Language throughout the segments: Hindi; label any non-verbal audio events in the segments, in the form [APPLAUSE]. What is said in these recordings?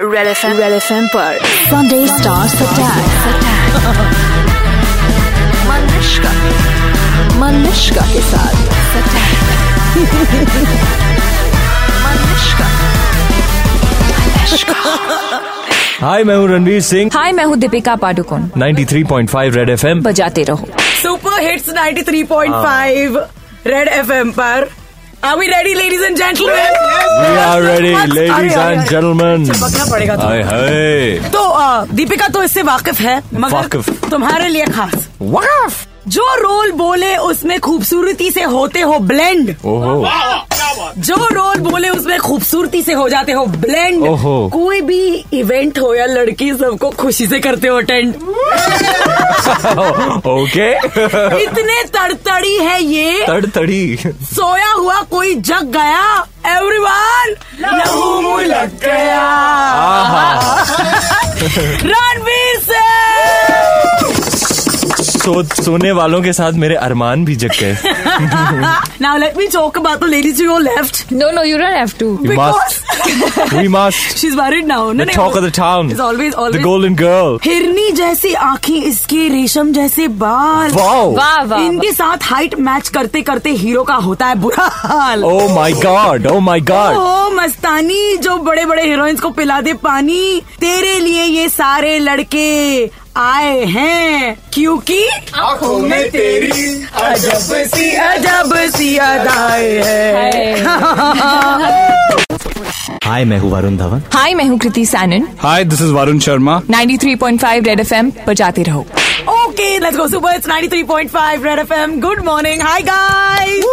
Red F red F M पर संडे अटैक मनुष्का मनुष्का के साथ हाय मैं हूँ रणवीर सिंह। हाय मैं हूँ दीपिका पाडुकोन 93.5 रेड एफएम बजाते रहो। सुपर हिट्स 93.5 रेड एफएम पर। Ready ladies and gentleman we are ready अरे, लेडीज़ अरे, एंड अरे। जेंटलमैन चमकना पड़ेगा हाय तुम्हें हाय। तो दीपिका तो इससे वाकिफ है मगर वाकिफ। तुम्हारे लिए खास। वाफ जो रोल बोले उसमें खूबसूरती से होते हो ब्लेंड ओहो। जो रोल बोले उसमें खूबसूरती से हो जाते हो ब्लेंड ओहो। कोई भी इवेंट हो या लड़की सबको खुशी से करते हो अटेंड [LAUGHS] ओके इतने तड़तड़ी है ये। तड़तड़ी। सोया हुआ कोई जग गया। एवरीवन लहू लग गया। [LAUGHS] रणवीर सो सोने वालों के साथ मेरे अरमान भी जग गए। Now let me talk about the ladies to your left no no you don't have to We must. We must. She is married now The talk of the town. It's always. The always golden girl. हिरनी जैसी आँखें इसके रेशम जैसे बाल Wow. वाह वाह इनके साथ हाइट मैच करते करते हीरो का होता है बुरा हाल Oh my God Oh my God ओ मस्तानी जो बड़े बड़े हीरोइंस को पिला दे पानी तेरे लिए ये सारे लड़के आए हैं क्योंकि आँखों में तेरी अजब सी अजब सी अदाएँ हैं। हाय मैं हूँ वरुण धवन। हाय मैं हूँ Kriti Sanon. Hi this is Varun Sharma. 93.5 red FM बजाते रहो। Okay let's go super hits 93.5 red FM good morning hi guys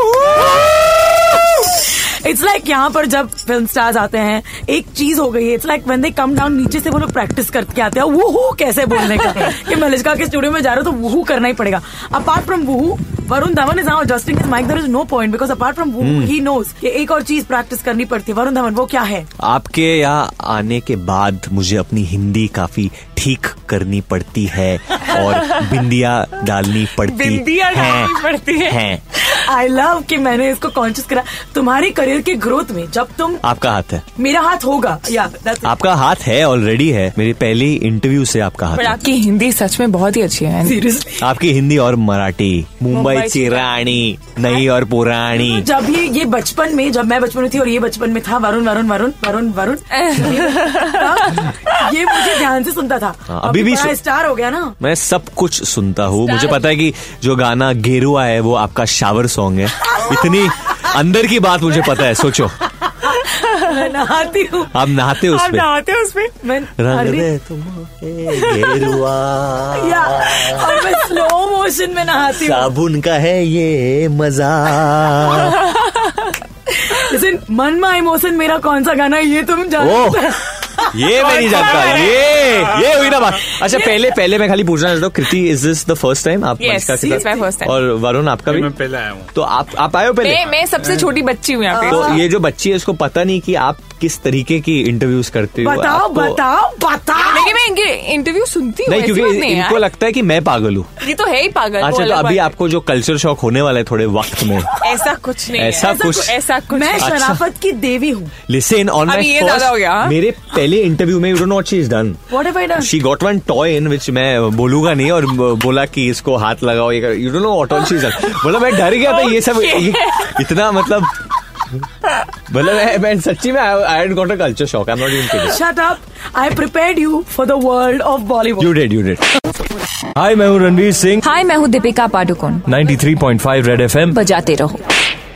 it's like यहाँ पर जब फ़िल्म स्टार्स आते हैं एक चीज़ हो गई है। It's like when they come down नीचे से वो लोग प्रैक्टिस करके आते हैं वो कैसे बोलने का? [LAUGHS] कि मलिका के स्टूडियो में जा रहे हो तो वूहू करना ही पड़ेगा। Apart from woohoo Varun Dhawan is now adjusting his mic there is no point because apart from woohoo he knows कि एक और चीज़ प्रैक्टिस करनी पड़ती है। वरुण धवन वो क्या है? आपके यहाँ आने के बाद मुझे अपनी हिंदी काफ़ी ठीक करनी पड़ती है और [LAUGHS] बिंदिया डालनी पड़ती बिंदिया है, डालनी पड़ती है। हैं। आई लव कि मैंने इसको कॉन्शियस करा। तुम्हारी करियर के ग्रोथ में जब तुम आपका हाथ है। मेरा हाथ होगा या आपका हाथ है ऑलरेडी है। मेरी पहली इंटरव्यू से आपका हाथ आपकी हिंदी सच में बहुत ही अच्छी है। Seriously? आपकी हिंदी और मराठी मुंबई मुंबई की रानी नई और पुरानी। जब ये ये बचपन में जब मैं बचपन में थी और ये बचपन में था वरुण वरुण वरुण वरुण वरुण [LAUGHS] ये मुझे ध्यान से सुनता था। हाँ, अभी भी स्टार हो गया ना। मैं सब कुछ सुनता हूँ। मुझे पता है कि जो गाना गेरुआ है वो आपका शावर सॉन्ग है। [LAUGHS] इतनी अंदर की बात मुझे पता है सोचो। मैं नहाती हूँ। आप नहाते हो उसमें? नहाते हो उसमें? मैं रंग दे तुम गेरुआ या और मैं स्लो मोशन में नहाती हूँ। साबुन का है ये मज़ा। [LAUGHS] लेकिन मन मा इमोशन मेरा कौन सा गाना है ये तुम जानते हो? ये [LAUGHS] मैं नहीं जानता। ये ये हुई ना बात। अच्छा पहले पहले मैं खाली पूछना चाहता हूँ Kriti is this the first time आप Yes. और वरुण आपका भी? मैं पहले आया हूँ। तो आप आप आए हो पहले? मैं मैं सबसे छोटी बच्ची हूँ यहाँ पे। तो ये जो बच्ची है उसको पता नहीं की आप किस तरीके की इंटरव्यूज़ करते हो? बताओ बताओ बताओ। लेकिन मैं इनके इंटरव्यू सुनती हूँ नहीं क्योंकि है। इनको लगता है कि मैं पागल हूँ। ये तो है ही पागल अच्छा तो अभी आपको जो कल्चर शॉक होने वाला है थोड़े वक्त में। ऐसा कुछ नहीं ऐसा कुछ- ऐसा कुछ मैं शराफत की देवी हूँ। लिसन ऑन अभी माय ये ज़्यादा हो गया, हाँ? मेरे पहले इंटरव्यू में you don't know what she is done what have I done she got one toy in which मैं बोलूँगा नहीं और बोला कि इसको हाथ लगाओ ये you don't know what all she is मतलब मैं डर गया था ये सब इतना मतलब मतलब मैं, मैं सच्ची में I got a culture shock I am not even kidding Shut up. I prepared you for the world of Bollywood. You did you did hi मैं हूँ रणवीर सिंह। हाय मैं हूँ दीपिका पादुकोण। 93.5 रेड एफएम बजाते रहो।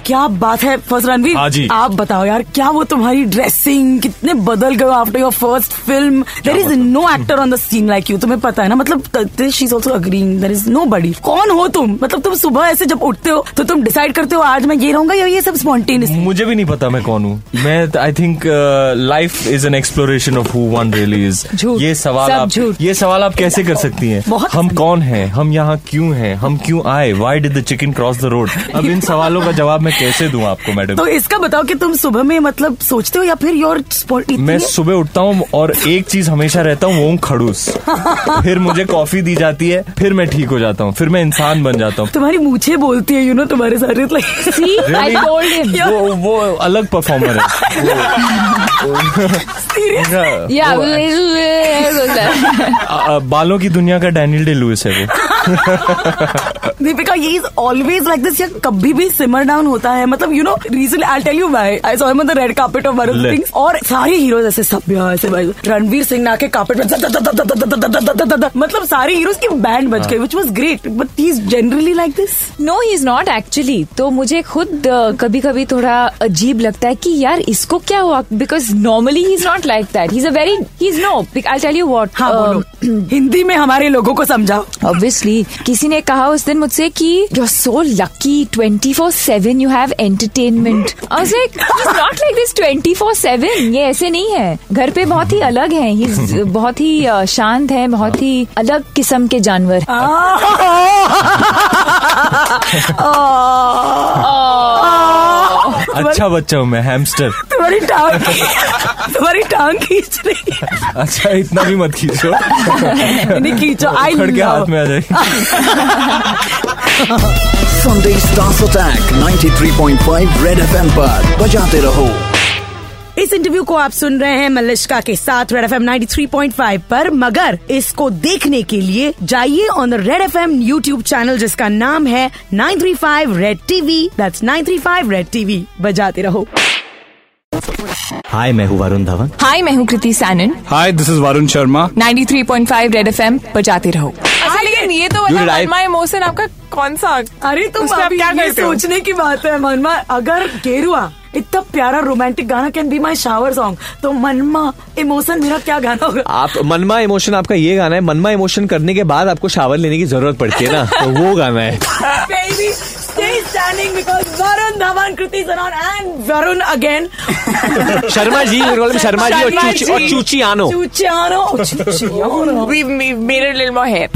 क्या बात है फ़र्स्ट रणवीर? हाँ जी। आप बताओ यार क्या वो तुम्हारी ड्रेसिंग कितने बदल गए after your first film there is no actor on the scene like you तुम्हें पता है ना? मतलब she is also agreeing there is nobody कौन हो तुम? मतलब तुम सुबह ऐसे जब उठते हो तो तुम डिसाइड करते हो आज मैं ये रहूँगा या ये सब स्पॉन्टेनियस मुझे भी नहीं पता मैं कौन हूँ। मैं I think life is an exploration of who one really is ये सवाल आप ये सवाल आप कैसे कर सकती हैं? हम कौन हैं? हम यहाँ क्यों हैं? हम क्यों आए? Why did the chicken cross the road अब इन [LAUGHS] सवालों का जवाब मैं कैसे दूँ आपको मैडम? तो इसका बताओ कि तुम सुबह में मतलब सोचते हो या फिर योर मैं सुबह उठता हूँ और एक चीज़ हमेशा रहता हूँ वो हूँ खड़ूस। फिर मुझे कॉफ़ी दी जाती है फिर मैं ठीक हो जाता हूँ फिर मैं इंसान बन जाता हूँ। तुम्हारी मूछे बोलती है यू नो तुम्हारे सारे. वो वो अलग परफॉर्मर है। बालों की दुनिया का डैनियल डे लुइस है वो। [LAUGHS] दीपिका ये इज़ ऑलवेज लाइक दिस या कभी भी सिमर डाउन होता करता है मतलब you know reason I tell you my I saw the red carpet of one things और सारे हीरोज ऐसे सभ्य ऐसे भाई रणवीर सिंह ना के कार्पेट में मतलब सारे हीरोज की बैंड बज गई which was great but he is generally like this no he is not actually तो मुझे खुद कभी कभी थोड़ा अजीब लगता है कि यार इसको क्या हुआ because normally he is not like that he is a very he is no I tell you what Hindi में हमारे लोगों को समझाओ ऑब्वियसली किसी ने कहा उस दिन मुझसे कि you are so lucky twenty four seven you have entertainment not like this twenty four seven ये ऐसे नहीं है. घर पे बहुत ही अलग है. ही बहुत ही शांत है बहुत ही अलग किस्म के जानवर. [LAUGHS] [LAUGHS] [LAUGHS] अच्छा बच्चा हूँ मैं हैमस्टर [LAUGHS] तुम्हारी टांग तुम्हारी टांग खींच रही है। अच्छा इतना भी मत खींचो। नहीं खींचो। आई लड़के के हाथ में आ जाए Sunday Stars Attack 93.5 Red FM पर। बजाते रहो। इस इंटरव्यू को आप सुन रहे हैं मलिश्का के साथ रेड एफ़ एम पर। मगर इसको देखने के लिए जाइए on the red F M YouTube channel जिसका नाम है 935 red TV that's 935 red TV बजाते रहो। हाय मैं हूँ वरुण धवन। हाय मैं हूँ Kriti Sanon. Hi, this is Varun Sharma. 93.5 red FM बजाते रहो। अच्छा लेकिन ये तो मतलब माई इमोशन आपका कौन सा? अरे तुम क्या करते सोचने की बात है मनमा अगर गेरुआ इतना प्यारा रोमांटिक गाना can be my shower song तो मनमा इमोशन मेरा क्या गाना होगा? आप मनमा इमोशन आपका ये गाना है मनमा इमोशन करने के बाद आपको शावर लेने की ज़रूरत पड़ती है ना? तो वो गाना है। [LAUGHS] Baby stay standing because Varun Dhawan Kriti जनौन and Varun again Sharma ji role में शर्मा जी और चूची और चूची आनो चूची आनो we made it little more hair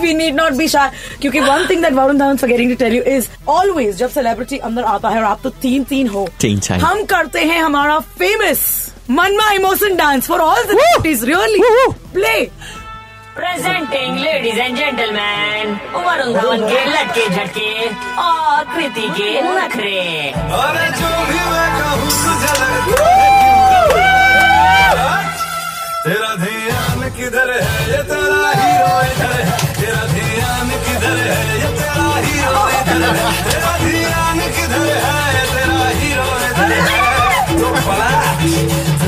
we need not be shy क्योंकि one thing that Varun Dhawan forgetting to tell you is always जब सेलिब्रिटी अंदर आता है और आप तो तीन तीन हो तीन चार हम करते हैं हमारा फ़ेमस मनमा emotion dance for all the celebrities really play presenting ladies and gentleman Varun Dhawan के लटके झटके और कृति के नखरे तेरा ध्यान किधर है, ये तेरा हीरो इधर है। तेरा ध्यान किधर है, ये तेरा हीरो इधर है। तेरा ध्यान किधर है, ये तेरा हीरो इधर है। तो बड़ा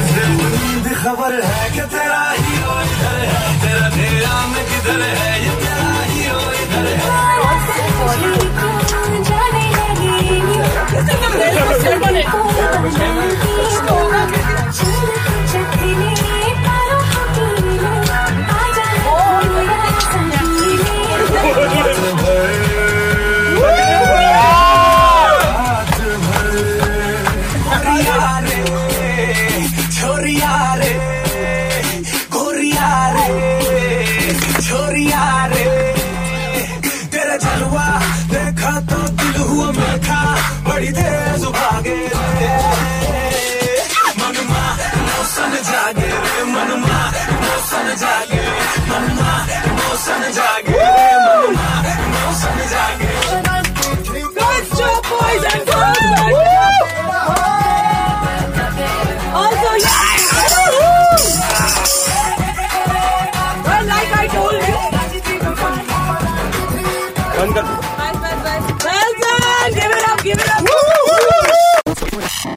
बुरी खबर है कि तेरा हीरो इधर है। तेरा ध्यान किधर है? ये तेरा हीरो इधर है। छोरिया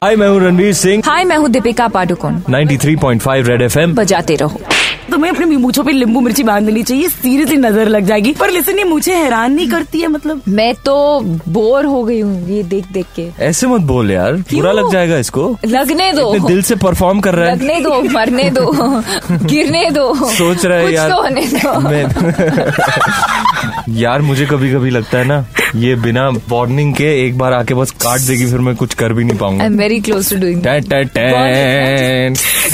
हाय मैं हूँ रणवीर सिंह। हाय मैं हूँ दीपिका पाडुकोन 93.5 रेड एफएम बजाते रहो। तुम्हें अपने मूछों पे नींबू मिर्ची बाँध देनी चाहिए सीरियसली नज़र लग जाएगी। पर लिसन ये मुझे हैरान नहीं करती है मतलब। मैं तो बोर हो गई हूँ ये देख देख के। ऐसे मत बोल यार बुरा लग जाएगा इसको। लगने दो। इतने दिल से परफॉर्म कर रहा है। लगने दो मरने दो [LAUGHS] गिरने दो। सोच रहा है यार। तो होने दो। यार मुझे कभी कभी लगता है ना ये बिना वार्निंग के एक बार आके बस काट देगी फिर मैं कुछ कर भी नहीं पाऊँगा। Very close to doing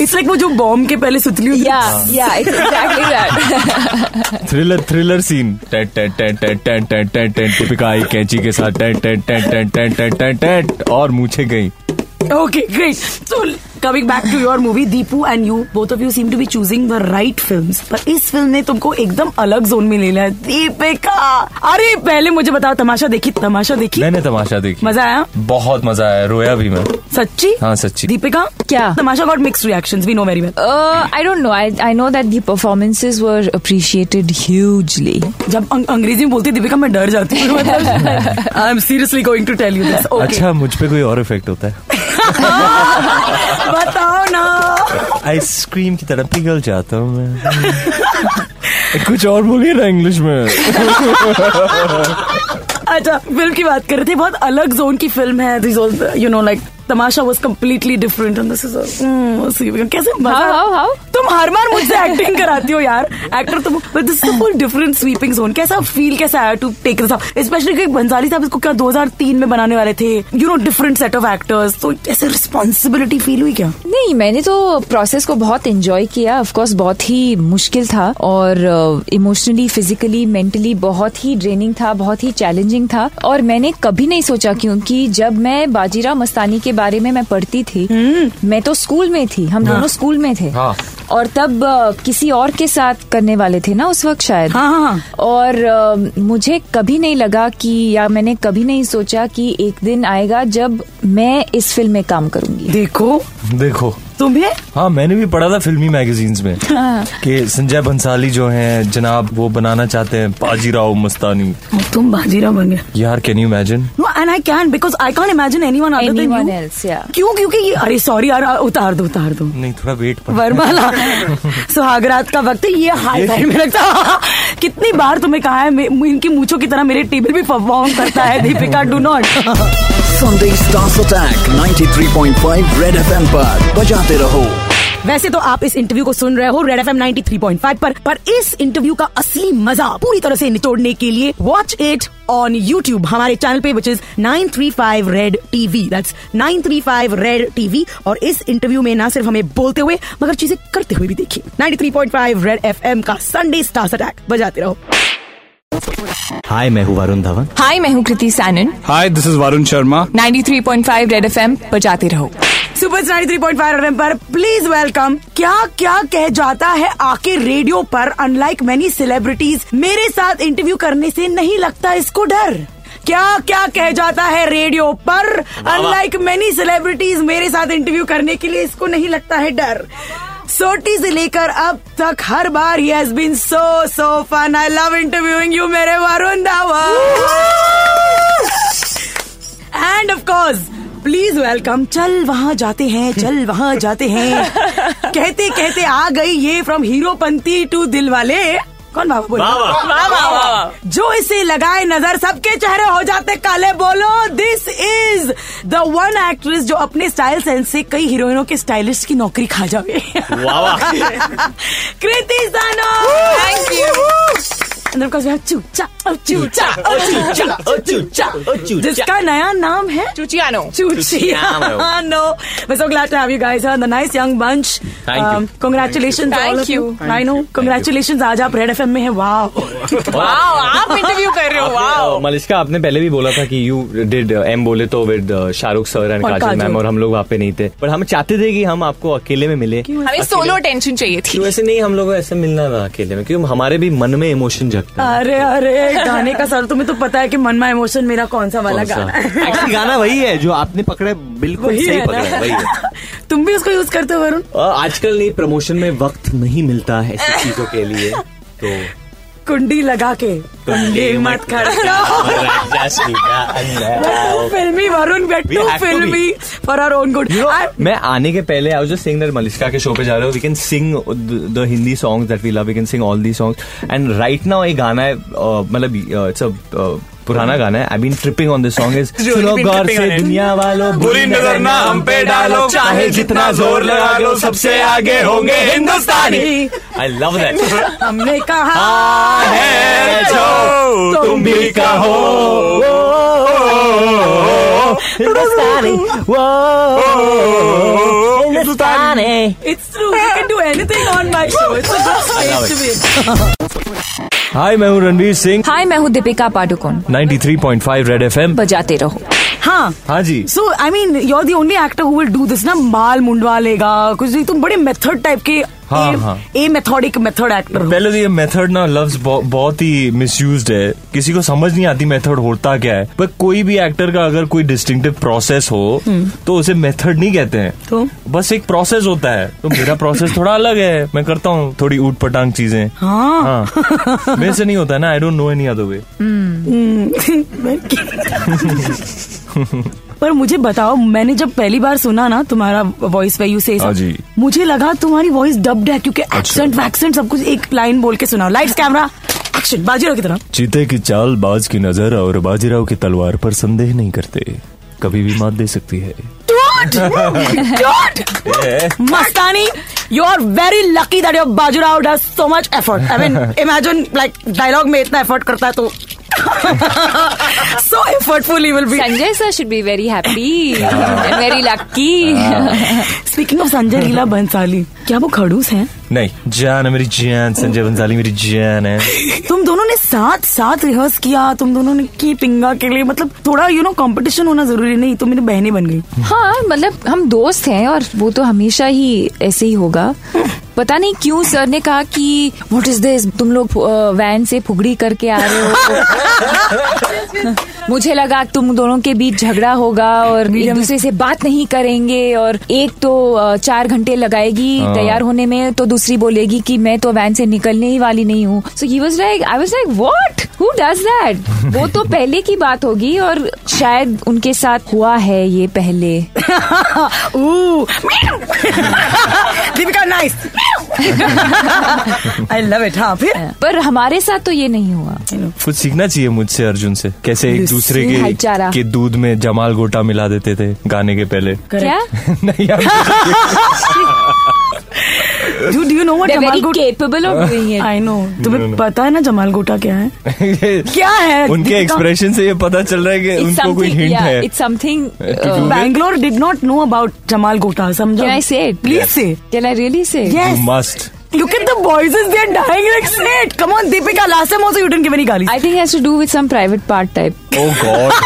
it's like वो जो बॉम्ब के पहले सुतली हुई या या exactly that thriller thriller scene टट टट टट टट टट टट टिपिका आई कैंची के साथ टट टट टट टट टट टट और मुछे गई okay great so coming back to your movie Deepu and you both of you seem to be choosing the right films. पर इस फ़िल्म ने तुमको एकदम अलग जोन में ले लिया दीपिका! अरे पहले मुझे बताओ तमाशा देखी तमाशा देखी? मैंने तमाशा देखी। मज़ा आया? बहुत मज़ा आया रोया भी मैं। सच्ची? हाँ सच्ची। दीपिका? क्या? Tamasha got mix reactions we know very well Uh, I don't know. I I know that the performances were appreciated hugely. जब अंग, अंग्रेज़ी में बोलती है दीपिका मैं डर जाती हूँ। I am seriously going to tell you this अच्छा मुझ पे कोई और इफ़ेक्ट होता है। [LAUGHS] [LAUGHS] बताओ ना। आइसक्रीम की तरह पिघल जाता हूँ मैं। [LAUGHS] कुछ और बोलिए ना इंग्लिश में। [LAUGHS] अच्छा फ़िल्म की बात कर रहे थे बहुत अलग जोन की फ़िल्म है this you know like Tamasha was completely different and this is कैसे How, how, how? तुम हर बार मुझसे एक्टिंग कराती हो यार। एक्टर तुम but this is full different sweeping zone कैसा फील कैसा आया टू टेक दिस स्पेशली कि बंसाली साहब इसको क्या 2003 में बनाने वाले थे। You know different set of actors तो ऐसे रिस्पॉन्सिबिलिटी फील हुई क्या? नहीं मैंने तो प्रोसेस को बहुत एंजॉय किया। ऑफ़ कोर्स बहुत ही मुश्किल था और इमोशनली फिजिकली मेंटली बहुत ही ड्रेनिंग था बहुत ही चैलेंजिंग था। और मैंने कभी नहीं सोचा क्योंकि जब मैं बाजीरा मस्तानी के बारे में मैं पढ़ती थी। मैं तो स्कूल में थी हम दोनों स्कूल में थे। हाँ। और तब किसी और के साथ करने वाले थे ना उस वक्त शायद। हाँ, हाँ, हाँ। और मुझे कभी नहीं लगा कि या मैंने कभी नहीं सोचा कि एक दिन आएगा जब मैं इस फ़िल्म में काम करूँगी। देखो। देखो। तुम्हें? हाँ मैंने भी पढ़ा था फिल्मी मैगजीन्स में कि संजय बंसाली जो हैं जनाब वो बनाना चाहते हैं बाजीराव मस्तानी। तुम बाजीरा बन गए। यार can you imagine and I can because I can imagine anyone other than. क्यों? क्योंकि ये अरे सॉरी यार उतार दो उतार दो। नहीं थोड़ा वेट वरमाला। सुहागरात का वक्त ये हाई साइड में रखता कितनी बार तुम्हें कहा है इनकी मूछों की तरह मेरे टेबल भी परफॉर्म करता है Deepika do not Sunday Stars Attack 93.5 Red FM पर बजाते रहो। वैसे तो आप इस इंटरव्यू को सुन रहे हो रेड एफ़ एम पर पर इस इंटरव्यू का असली मज़ा पूरी तरह से निचोड़ने के लिए वॉच इट ऑन यूट्यूब हमारे चैनल पे which is nine three five red TV that's nine three five red TV और इस इंटरव्यू में ना सिर्फ़ हमें बोलते हुए, मगर चीज़ें करते हुए भी देखिए। Ninety three point five red F M का संडे स्टार्स अटैक बजाते रहो। हाय मैं हूँ वरुण धवन। हाय मैं हूँ Kriti Sanon. Hi, this is Varun Sharma. 93.5 red FM बजाते रहो। Super ninety three point five पर प्लीज़ वेलकम क्या क्या कह जाता है आके रेडियो पर अनलाइक मेनी सेलिब्रिटीज मेरे साथ इंटरव्यू करने से नहीं लगता इसको डर? क्या क्या कह जाता है रेडियो पर अनलाइक मेनी सेलिब्रिटीज मेरे साथ इंटरव्यू करने के लिए इसको नहीं लगता है डर? सोटी से लेकर अब तक हर बार ही has been so so fun I love interviewing you मेरे Varun Dhawan and of course please welcome चल वहाँ जाते हैं चल वहाँ जाते हैं. [LAUGHS] कहते कहते आ गई ये फ्रॉम हीरोपंती टू दिल वाले कौन बाबा बोलो जो इसे लगाए नज़र सबके चेहरे हो जाते काले बोलो this is the one actress जो अपने स्टाइल सेंस से कई हीरोइनों के स्टाइलिस्ट की नौकरी खा जावे। [LAUGHS] कृति सानो। थैंक यू अंदर का चूचा ओ चूचा ओ चूचा ओ चूचा जिसका नया नाम है चुचियानो Chuchiano. We're so glad to have you guys here. The nice young bunch. Thank you. Um, congratulations Thank all of you. you. I know. Congratulations. आज आप रेड एफएम में हैं. Wow. वाओ आप इंटरव्यू कर रहे हो वाओ मलिश्का आपने पहले भी बोला था कि यू डिड एम बोले तो विद शाहरुख सर एंड और काजल। मैम और हम लोग वहाँ पे नहीं थे पर हम चाहते थे कि हम आपको अकेले में मिले हमें सोलो टेंशन चाहिए थी ऐसे नहीं हम लोग को ऐसे मिलना था अकेले में क्योंकि हमारे भी मन में इमोशन जगता अरे अरे गाने का सर तुम्हें तो पता है कि मन में इमोशन मेरा कौन सा वाला कौन सा? गाना है। Actually गाना वही है जो आपने पकड़े है, बिल्कुल वही सही है पकड़ा है, वही है। [LAUGHS] तुम भी उसको यूज़ करते हो वरुण? आजकल नहीं प्रमोशन में वक्त नहीं मिलता है ऐसी चीज़ों के लिए तो कुंडी लगा के। कुंडी मत खड़का फिल्मी Varun be. Filmi for our own good मैं आने के पहले I was just saying that Malishka के शो पे जा रहे हो we can sing the Hindi songs that we love we can sing all the songs and right now ये गाना है मतलब इट्स अ पुराना गाना है। I been tripping on this song is सुनो गौर से दुनिया वालों बुरी नज़र ना हम पे डालो। चाहे जितना ज़ोर लगा लो सबसे आगे होंगे हिंदुस्तानी। आई लव दैट हमने कहा हाँ जो तुम भी कहो। हिंदुस्तानी हिंदुस्तानी It's true. You can do anything on my show. It's a good space to be. हाय मैं हूँ रणवीर सिंह हाय मैं हूँ दीपिका पाडुकोन 93.5 रेड एफएम बजाते रहो हाँ। हाँ जी। So I mean you are the only actor who will do this ना? बाल मुंडवा लेगा कुछ नहीं तुम बड़े मेथड टाइप के हाँ, हाँ। ए मेथोडिक मेथड एक्टर पहले तो ये मेथड ना लफ्ज बहुत ही मिसयूज्ड है। किसी को समझ नहीं आती मेथड होता क्या है। पर कोई भी एक्टर का अगर कोई डिस्टिंक्टिव प्रोसेस हो तो उसे मेथड नहीं कहते हैं। तो? बस एक प्रोसेस होता है। तो मेरा प्रोसेस थोड़ा अलग है। मैं करता हूँ थोड़ी ऊट पटांग चीज़ें। हाँ। हाँ। मेरे से नहीं होता है ना I don't know any other way पर मुझे बताओ मैंने जब पहली बार सुना ना तुम्हारा वॉइस वे यू से मुझे लगा तुम्हारी वॉइस डब्ड है क्योंकि एक्सेंट वैक्सेंट सब कुछ एक लाइन बोल के सुनाओ। लाइट्स कैमरा एक्शन बाजीराव की तरह चीते की चाल बाज की नज़र और बाजीराव की तलवार पर संदेह नहीं करते। कभी भी मात दे सकती है। Mastani you are very lucky that your Bajirao does so much effort I mean imagine like dialogue में इतना एफर्ट करता है तो so effortful he will be Sanjay sir should be very happy very lucky speaking of Sanjay Leela Bhansali क्या वो खड़ूस हैं? नहीं जान है मेरी जान संजय बंसाली मेरी जान है। तुम दोनों ने साथ साथ रिहर्स किया तुम दोनों ने की पिंगा के लिए मतलब थोड़ा यू नो कंपटीशन होना ज़रूरी नहीं तुम मेरी बहनें बन गई। हाँ मतलब हम दोस्त हैं और वो तो हमेशा ही ऐसे ही होगा। पता नहीं क्यों सर ने कहा कि व्हाट इज़ दिस तुम लोग वैन से फुगड़ी करके आ रहे हो। 啊哈哈哈哈哈哈 मुझे लगा तुम दोनों के बीच झगड़ा होगा और एक दूसरे से बात नहीं करेंगे और एक तो चार घंटे लगाएगी तैयार होने में तो दूसरी बोलेगी कि मैं तो वैन से निकलने ही वाली नहीं हूँ। So he was like I was like what who does that वो तो पहले की बात होगी और शायद उनके साथ हुआ है ये पहले। Deepika nice I love it हाँ फिर? पर हमारे साथ तो ये नहीं हुआ। कुछ सीखना चाहिए मुझसे अर्जुन से कैसे एक दूसरे के के दूध में जमाल गोटा मिला देते थे गाने के पहले क्या [LAUGHS] नहीं [LAUGHS] They're capable of doing it. [LAUGHS] आई तुम्हें पता है ना जमाल गोटा क्या है क्या है उनके एक्सप्रेशन से ये पता चल रहा है कि उनको कोई हिंट yeah, है it's something. To Uh, do Bangalore did not know about Jamal गोटा समझो can I say it? Please से Can I really say? it? Yes. Must Look at the boys, they're dying like shit. Come on, Deepika, last time also you didn't give any gali. I think it has to do with some private part type. Oh, God. [LAUGHS]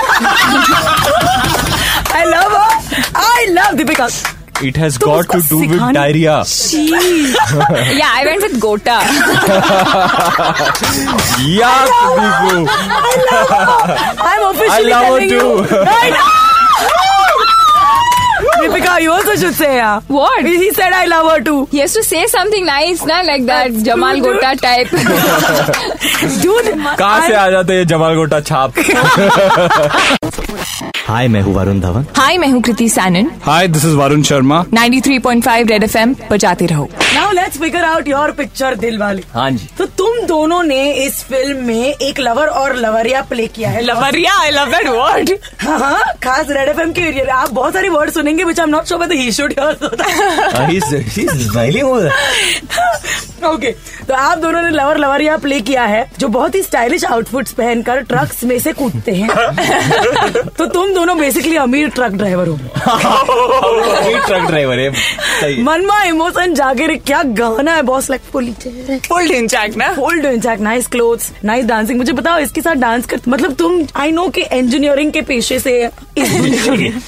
I love her. I love Deepika. It has got to do with diarrhea. yeah, I went with Gota. yeah, I love, I love I'm officially I love her too. You, Deepika, you also should say yeah. What? He said I love her too. He has to say something nice, na like that That's Jamal true, Gota dude. type. Dude, कहाँ से आ जाते हैं जमाल गोटा छाप हाय मैं हूँ वरुण धवन हाय मैं हूँ Kriti Sanon Hi, this is Varun Sharma. 93.5 red FM बजाते रहो now let's figure out your picture दिल वाले. हाँ जी तो तुम दोनों ने इस फ़िल्म में एक लवर और लवरिया प्ले किया है लवरिया आई लव दैट वर्ड हाँ हाँ खास रेड एफ़ एम के आप बहुत सारे वर्ड सुनेंगे which I'm not sure whether he should hear. uh, he's he's smiling over there. [LAUGHS] Okay तो आप दोनों ने लवर लवर लवरिया प्ले किया है जो बहुत ही स्टाइलिश आउटफिट्स पहनकर ट्रक्स में से कूदते हैं। [LAUGHS] तो तुम दोनों बेसिकली अमीर ट्रक ड्राइवर हो। अमीर ट्रक ड्राइवर है सही मनमा इमोशन जागे क्या गाना है बॉस लाइक फुल फुल इंचैक ना। फुल इंचैक नाइस क्लोथ्स नाइस डांसिंग मुझे बताओ इसके साथ डांस कर मतलब तुम आई नो के इंजीनियरिंग के पेशे से इस दुनिया में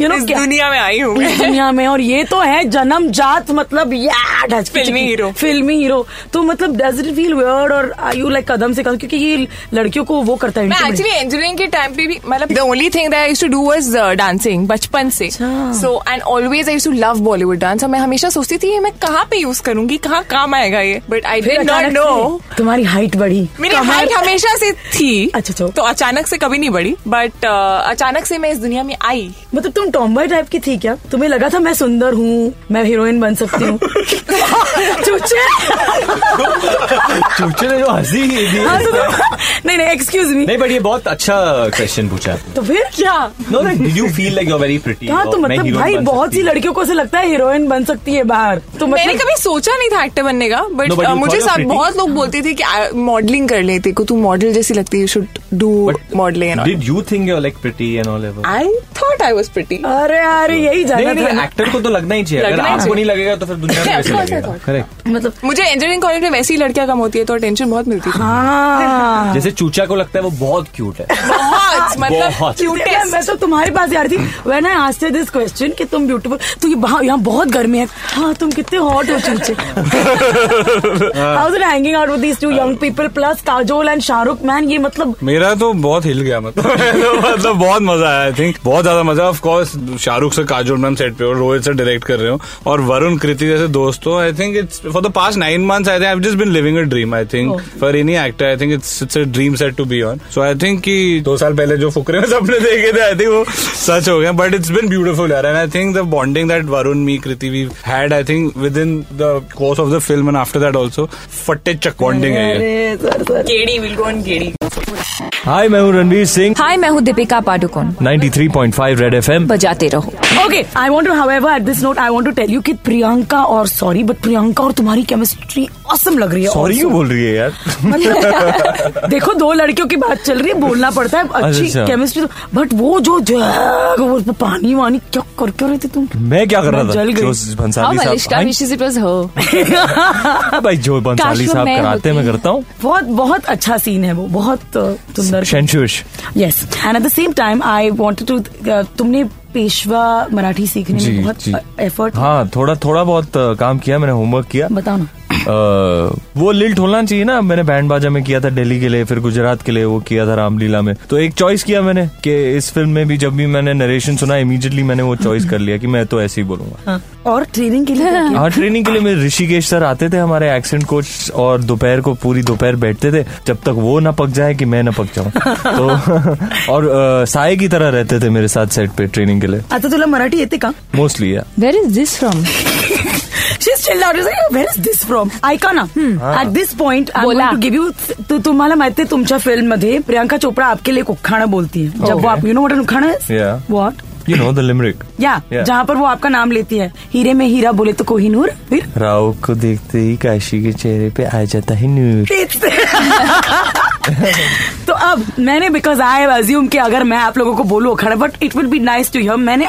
यू नो दुनिया में आई हूँ। दुनिया में और ये तो है जन्म जात मतलब या फिल्मी हीरो। फिल्मी हीरो। तो मतलब डज इट फील वियर्ड और आई यू लाइक कदम से कदम क्योंकि ये लड़कियों को वो करता है एक्चुअली इंजीनियरिंग के टाइम पे भी मतलब the only thing that I used to do was dancing बचपन से। So and always I used to love Bollywood dance और मैं हमेशा सोचती थी मैं कहाँ पे यूज़ करूँगी? कहाँ काम आएगा ये? But I did not know तुम्हारी हाइट बढ़ी। मेरी हाइट [LAUGHS] हमेशा से थी। अच्छा, अच्छा। तो अचानक से कभी नहीं बढ़ी। बट अचानक से मैं इस दुनिया में आई। मतलब तुम टॉम्बॉय टाइप की थी क्या? तुम्हें लगा था मैं सुंदर हूँ मैं हीरोइन बन सकती हूँ? [LAUGHS] [LAUGHS] चूचे। चूचे ने जो हँसी नहीं नहीं एक्सक्यूज मी नहीं बट ये बहुत अच्छा क्वेश्चन पूछा तो फिर क्या no like did you feel like you are very pretty हाँ तो मतलब भाई बहुत सी लड़कियों को ऐसे लगता है हीरोइन बन सकती है बाहर तो मैंने कभी सोचा नहीं था एक्टर बनने का बट मुझे बहुत लोग बोलते थे कि मॉडलिंग कर लेते को तू मॉडल जैसी लगती है should do modelling and did you think you are like pretty and all ever I thought I was pretty अरे अरे यही जाना था एक्टर को तो लगना ही चाहिए अगर आपको नहीं लगेगा तो फिर दुनिया में कैसे लगेगा करेक्ट मतलब मुझे इंजीनियरिंग कॉलेज में वैसी लड़कियाँ कम होती है तो टेंशन बहुत मिलती है हाँ। जैसे चूचा को लगता है वो बहुत क्यूट है। बहुत। मतलब। मैं तो तुम्हारे पास यार थी। When I asked this question कि तुम ब्यूटीफुल तो ये यहाँ बहुत गर्मी है। हाँ तुम कितने हॉट हो चूचे। How is hanging out with these two young people plus Kajol and Shahrukh man ये मतलब मेरा तो बहुत हिल गया मतलब। [LAUGHS] मतलब बहुत मज़ा आया आई थिंक बहुत ज़्यादा मज़ा। ऑफ़ कोर्स शाहरुख से काजोल मैम सेट पे और रोहित से डायरेक्ट कर रहे हो और वरुण कृति जैसे दोस्तों I think it's for the past nine months I think just been living a dream I think for any actor I think it's it's a dream set to be on so I think कि दो साल पहले जो फुकरे में सपने देखे थे आई थिंक वो सच हो गया बट इट्स बिन ब्यूटीफुल यार and I think the bonding that Varun me Kriti we had I think within the course of the film and after that also फट्टे चक बॉन्डिंग है ये विल गो ऑन हाय मैं हूँ रणवीर सिंह। हाय मैं हूँ दीपिका पाडुकोन 93.5 रेड एफएम बजाते रहो। Okay I want to however at this note I want to tell you कि प्रियंका और सॉरी बट प्रियंका और तुम्हारी केमिस्ट्री ऑसम लग रही है सॉरी. क्यों बोल रही है यार? [LAUGHS] मतलब देखो दो लड़कियों की बात चल रही है बोलना पड़ता है अच्छी अच्छा। केमिस्ट्री बट वो जो जग, वो पानी वानी क्या कर क्यों रहे थे तुम? मैं क्या कर रहा था? जल जो भंसाली साहब was her. हाँ, [LAUGHS] भाई जो भंसाली साहब कराते मैं करता हूँ। बहुत बहुत अच्छा सीन है वो बहुत सुंदर। Yes and at the same time I wanted to तुमने पेशवा मराठी सीखने में बहुत एफर्ट हाँ थोड़ा थोड़ा बहुत काम किया मैंने होमवर्क किया। बताओ ना वो लिल्ट होना चाहिए ना। मैंने बैंड बाजा में किया था दिल्ली के लिए फिर गुजरात के लिए वो किया था रामलीला में। तो एक चॉइस किया मैंने कि इस फ़िल्म में भी जब भी मैंने नरेशन सुना इमीडिएटली मैंने वो चॉइस कर लिया कि मैं तो ऐसे ही बोलूँगा। हाँ, और ट्रेनिंग के लिए हाँ ट्रेनिंग के लिए मेरे ऋषिकेश सर आते थे हमारे एक्सेंट कोच और दोपहर को पूरी दोपहर बैठते थे जब तक वो ना पक जाए कि मैं ना पक जाऊँ। तो [LAUGHS] और साय की तरह रहते थे मेरे साथ सेट पे ट्रेनिंग के लिए। आता तुला मराठी येते का? मोस्टली या Where is this from? She's chilled out. She's like, where is this from? ऐका ना ऍट दिस पॉइंट आय बोला. टू गिव्ह यू तुम्हाला माहिती आहे तुमच्या फ़िल्म मध्ये प्रियांका चोपड़ा आपके लिए उखाणा बोलती है. जब वो आप यू नो व्हाट उखाणा है Yeah. What you know the limerick या. जहाँ पर वो आपका नाम लेती है. हीरे में हीरा बोले तो कोहिनूर फिर? राव को देखते ही काशी के चेहरे पे आ जाता है नूर. [LAUGHS] तो अब मैंने बिकॉज़ आई अज्यूम कि अगर मैं आप लोगों को बोलूँ उखाड़ा but it will be nice to hear मैंने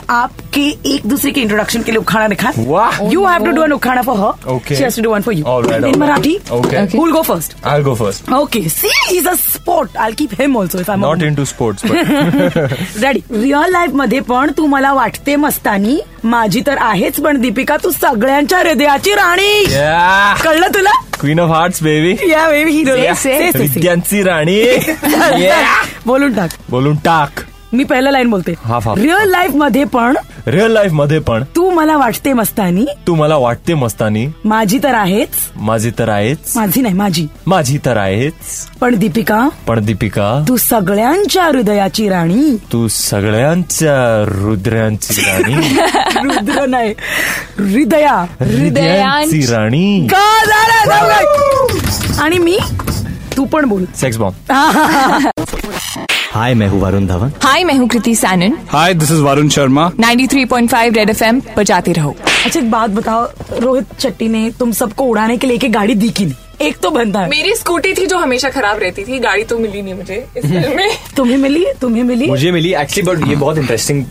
आपके एक दूसरे के इंट्रोडक्शन के लिए उखाड़ा लिखा वाह। You have to do an ukhana for her Okay. She has to do one for you All right, all इन right. Marathi Okay. who will go first. I'll go first. Okay, see, he's a sport. I'll keep him also if I'm Not into sports, but ready real life मध्ये पण तू मला वाटते मस्तानी माझी तर आहेच पण दीपिका तू सगळ्यांच्या हृदयाची राणी. कळलं तुला? Queen of Hearts, baby. या बेबी हिरो विद्यांची राणी बोलून टाक. बोलून टाक. मी पहिलं लाईन बोलते. हा, हा. रिअल लाईफ मध्ये पण रिअल लाईफमध्ये पण. तू मला वाटते मस्तानी. तू मला वाटते मस्तानी. माझी तर आहेच. माझी तर आहेच. माझी नाही माझी. माझी तर आहेच. पण दीपिका पण दीपिका. तू सगळ्यांच्या हृदयाची राणी. तू सगळ्यांच्या रुद्रांची [LAUGHS] राणी. रुद्र नाही हृदया. हृदयांची राणी? आणि मी? तू पण बोल. सेक्स बॉम्ब हाय मैं हूँ वरुण धवन. हाय मैं हूँ Kriti Sanon. Hi this is Varun Sharma. 93.5 red FM बजाते रहो. अच्छा एक बात बताओ रोहित शेट्टी ने तुम सबको उड़ाने के लिए एक गाड़ी दी की नहीं? एक तो बनता है। मेरी स्कूटी थी जो हमेशा खराब रहती थी गाड़ी तो मिली नहीं मुझे। इस फ़िल्म में तुम्हें मिली? तुम्हें मिली? मुझे मिली एक्चुअली बट ये बहुत इंटरेस्टिंग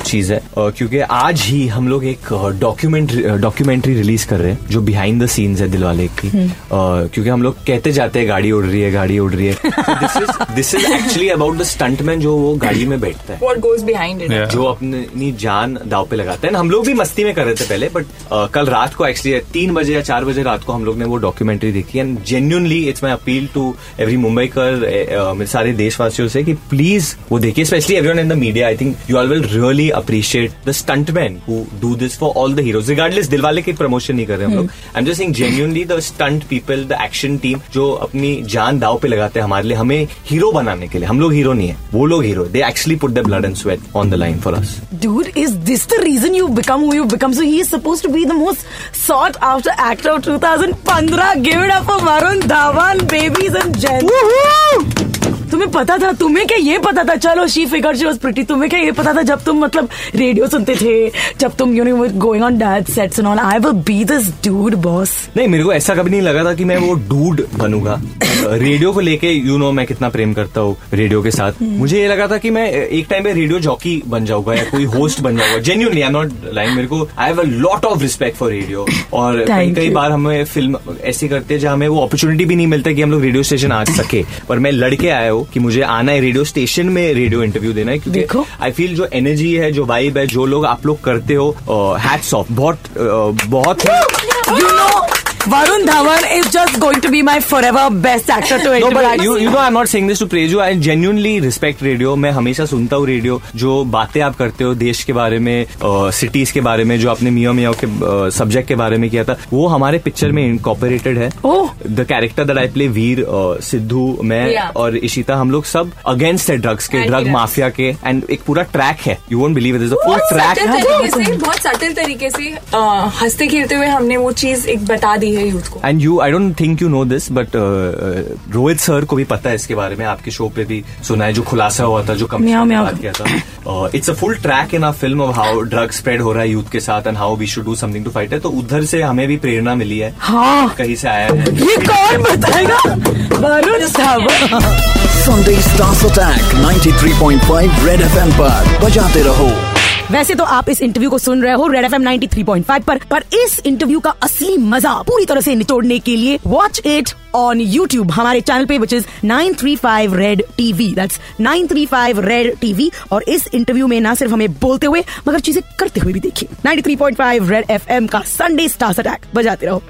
चीज़ है। क्योंकि आज ही हम लोग एक डॉक्यूमेंट डॉक्यूमेंट्री रिलीज़ कर रहे हैं जो बिहाइंड द सीन्स है दिलवाले की। अ, क्योंकि हम लोग कहते जाते हैं गाड़ी उड़ रही है गाड़ी उड़ रही है। This is this is actually about the stuntman जो वो गाड़ी में बैठता है। व्हाट गोज बिहाइंड इट जो अपनी जान दाव पे लगाते हैं। हम लोग भी मस्ती में कर रहे थे पहले बट कल रात को एक्चुअली तीन बजे या चार बजे रात को हम लोग ने वो डॉक्यूमेंट्री देखी। And genuinely it's my appeal to every Mumbai कर मेरे सारे देशवासियों से कि प्लीज़ वो देखिए specially everyone in the media I think you are will really appreciate the stunt man who do this for all the heroes regardless Dilwale की प्रमोशन नहीं कर रहे हम लोग I am just saying genuinely the stunt people the action team जो अपनी जान दाव पे लगाते हैं हमारे लिए हमें हीरो बनाने के लिए। हम लोग हीरो नहीं है वो लोग hero they actually put the blood and sweat on the line for us Dude, is this the reason you become who you become? So he is supposed to be the most sought after actor of 2015. Give it up for Varun Dhawan, babies and gents. तुम्हें पता था तुम्हें क्या ये पता था? चलो she figure she was pretty तुम्हें क्या ये पता था जब तुम मतलब रेडियो सुनते थे जब तुम you know going on dad sets and all I will be this dude boss नहीं मेरे को ऐसा कभी नहीं लगा था कि मैं वो डूड बनूँगा। [LAUGHS] रेडियो को लेके यू नो मैं कितना प्रेम करता हूँ रेडियो के साथ। हम्म। मुझे ये लगा था कि मैं एक टाइम पे रेडियो जॉकी बन जाऊँगा या कोई होस्ट बन जाऊँगा। Genuinely I am not line मेरे को I have a lot of respect for radio और कई कई बार हमें फ़िल्म ऐसी करते हैं जहाँ हमें वो अपॉर्चुनिटी भी नहीं मिलता कि हम लोग रेडियो स्टेशन आ सके। पर मैं लड़के आया हूँ कि मुझे आना है रेडियो स्टेशन में रेडियो इंटरव्यू देना है क्योंकि। आई फील जो एनर्जी है जो वाइब है जो लोग आप लोग करते हो हैट्स ऑफ़ बहुत बहुत ही you know Varun Dhawan is just going to be my forever best actor to No, but you, you know, I'm not saying this to praise you. I genuinely respect radio. मैं हमेशा सुनता हूँ रेडियो जो बातें आप करते हो देश के बारे में सिटीज़ के बारे में जो आपने मियाँ मियाँ के सब्जेक्ट के बारे में किया था वो हमारे पिक्चर में इनकॉपरेटेड है Oh. The character that I play Veer Sidhu मैं Yeah. और इशिता हम लोग सब अगेंस्ट है ड्रग्स के ड्रग. माफिया के एंड एक पूरा ट्रैक है you won't believe it is a full track बहुत सटल तरीके से हँसते खेलते हुए हमने वो चीज़ एक बता दी है यूथ को। And you I don't think you know this but Rohit sir को भी पता है इसके बारे में। आपके शो पे भी सुना है जो खुलासा हुआ था जो कम। बात किया था। It's a full track in a film of how drug spread हो रहा है यूथ के साथ and how we should do something to fight है तो उधर से हमें भी प्रेरणा मिली है। हाँ। कहीं से आया है। ये कौन बताएगा? Varun Dhawan Sunday Stars Attack 93.5 Red FM पर। बजाते रहो। वैसे तो आप इस इंटरव्यू को सुन रहे हो रेड एफ़ एम पर पर इस इंटरव्यू का असली मज़ा पूरी तरह से निचोड़ने के लिए वॉच इट ऑन यूट्यूब हमारे चैनल पे which is nine three five red TV that's nine three five red TV और इस इंटरव्यू में ना सिर्फ़ हमें बोलते हुए, मगर चीज़ें करते हुए भी देखिए। Ninety three point five red F M का संडे स्टार्स अटैक बजाते रहो।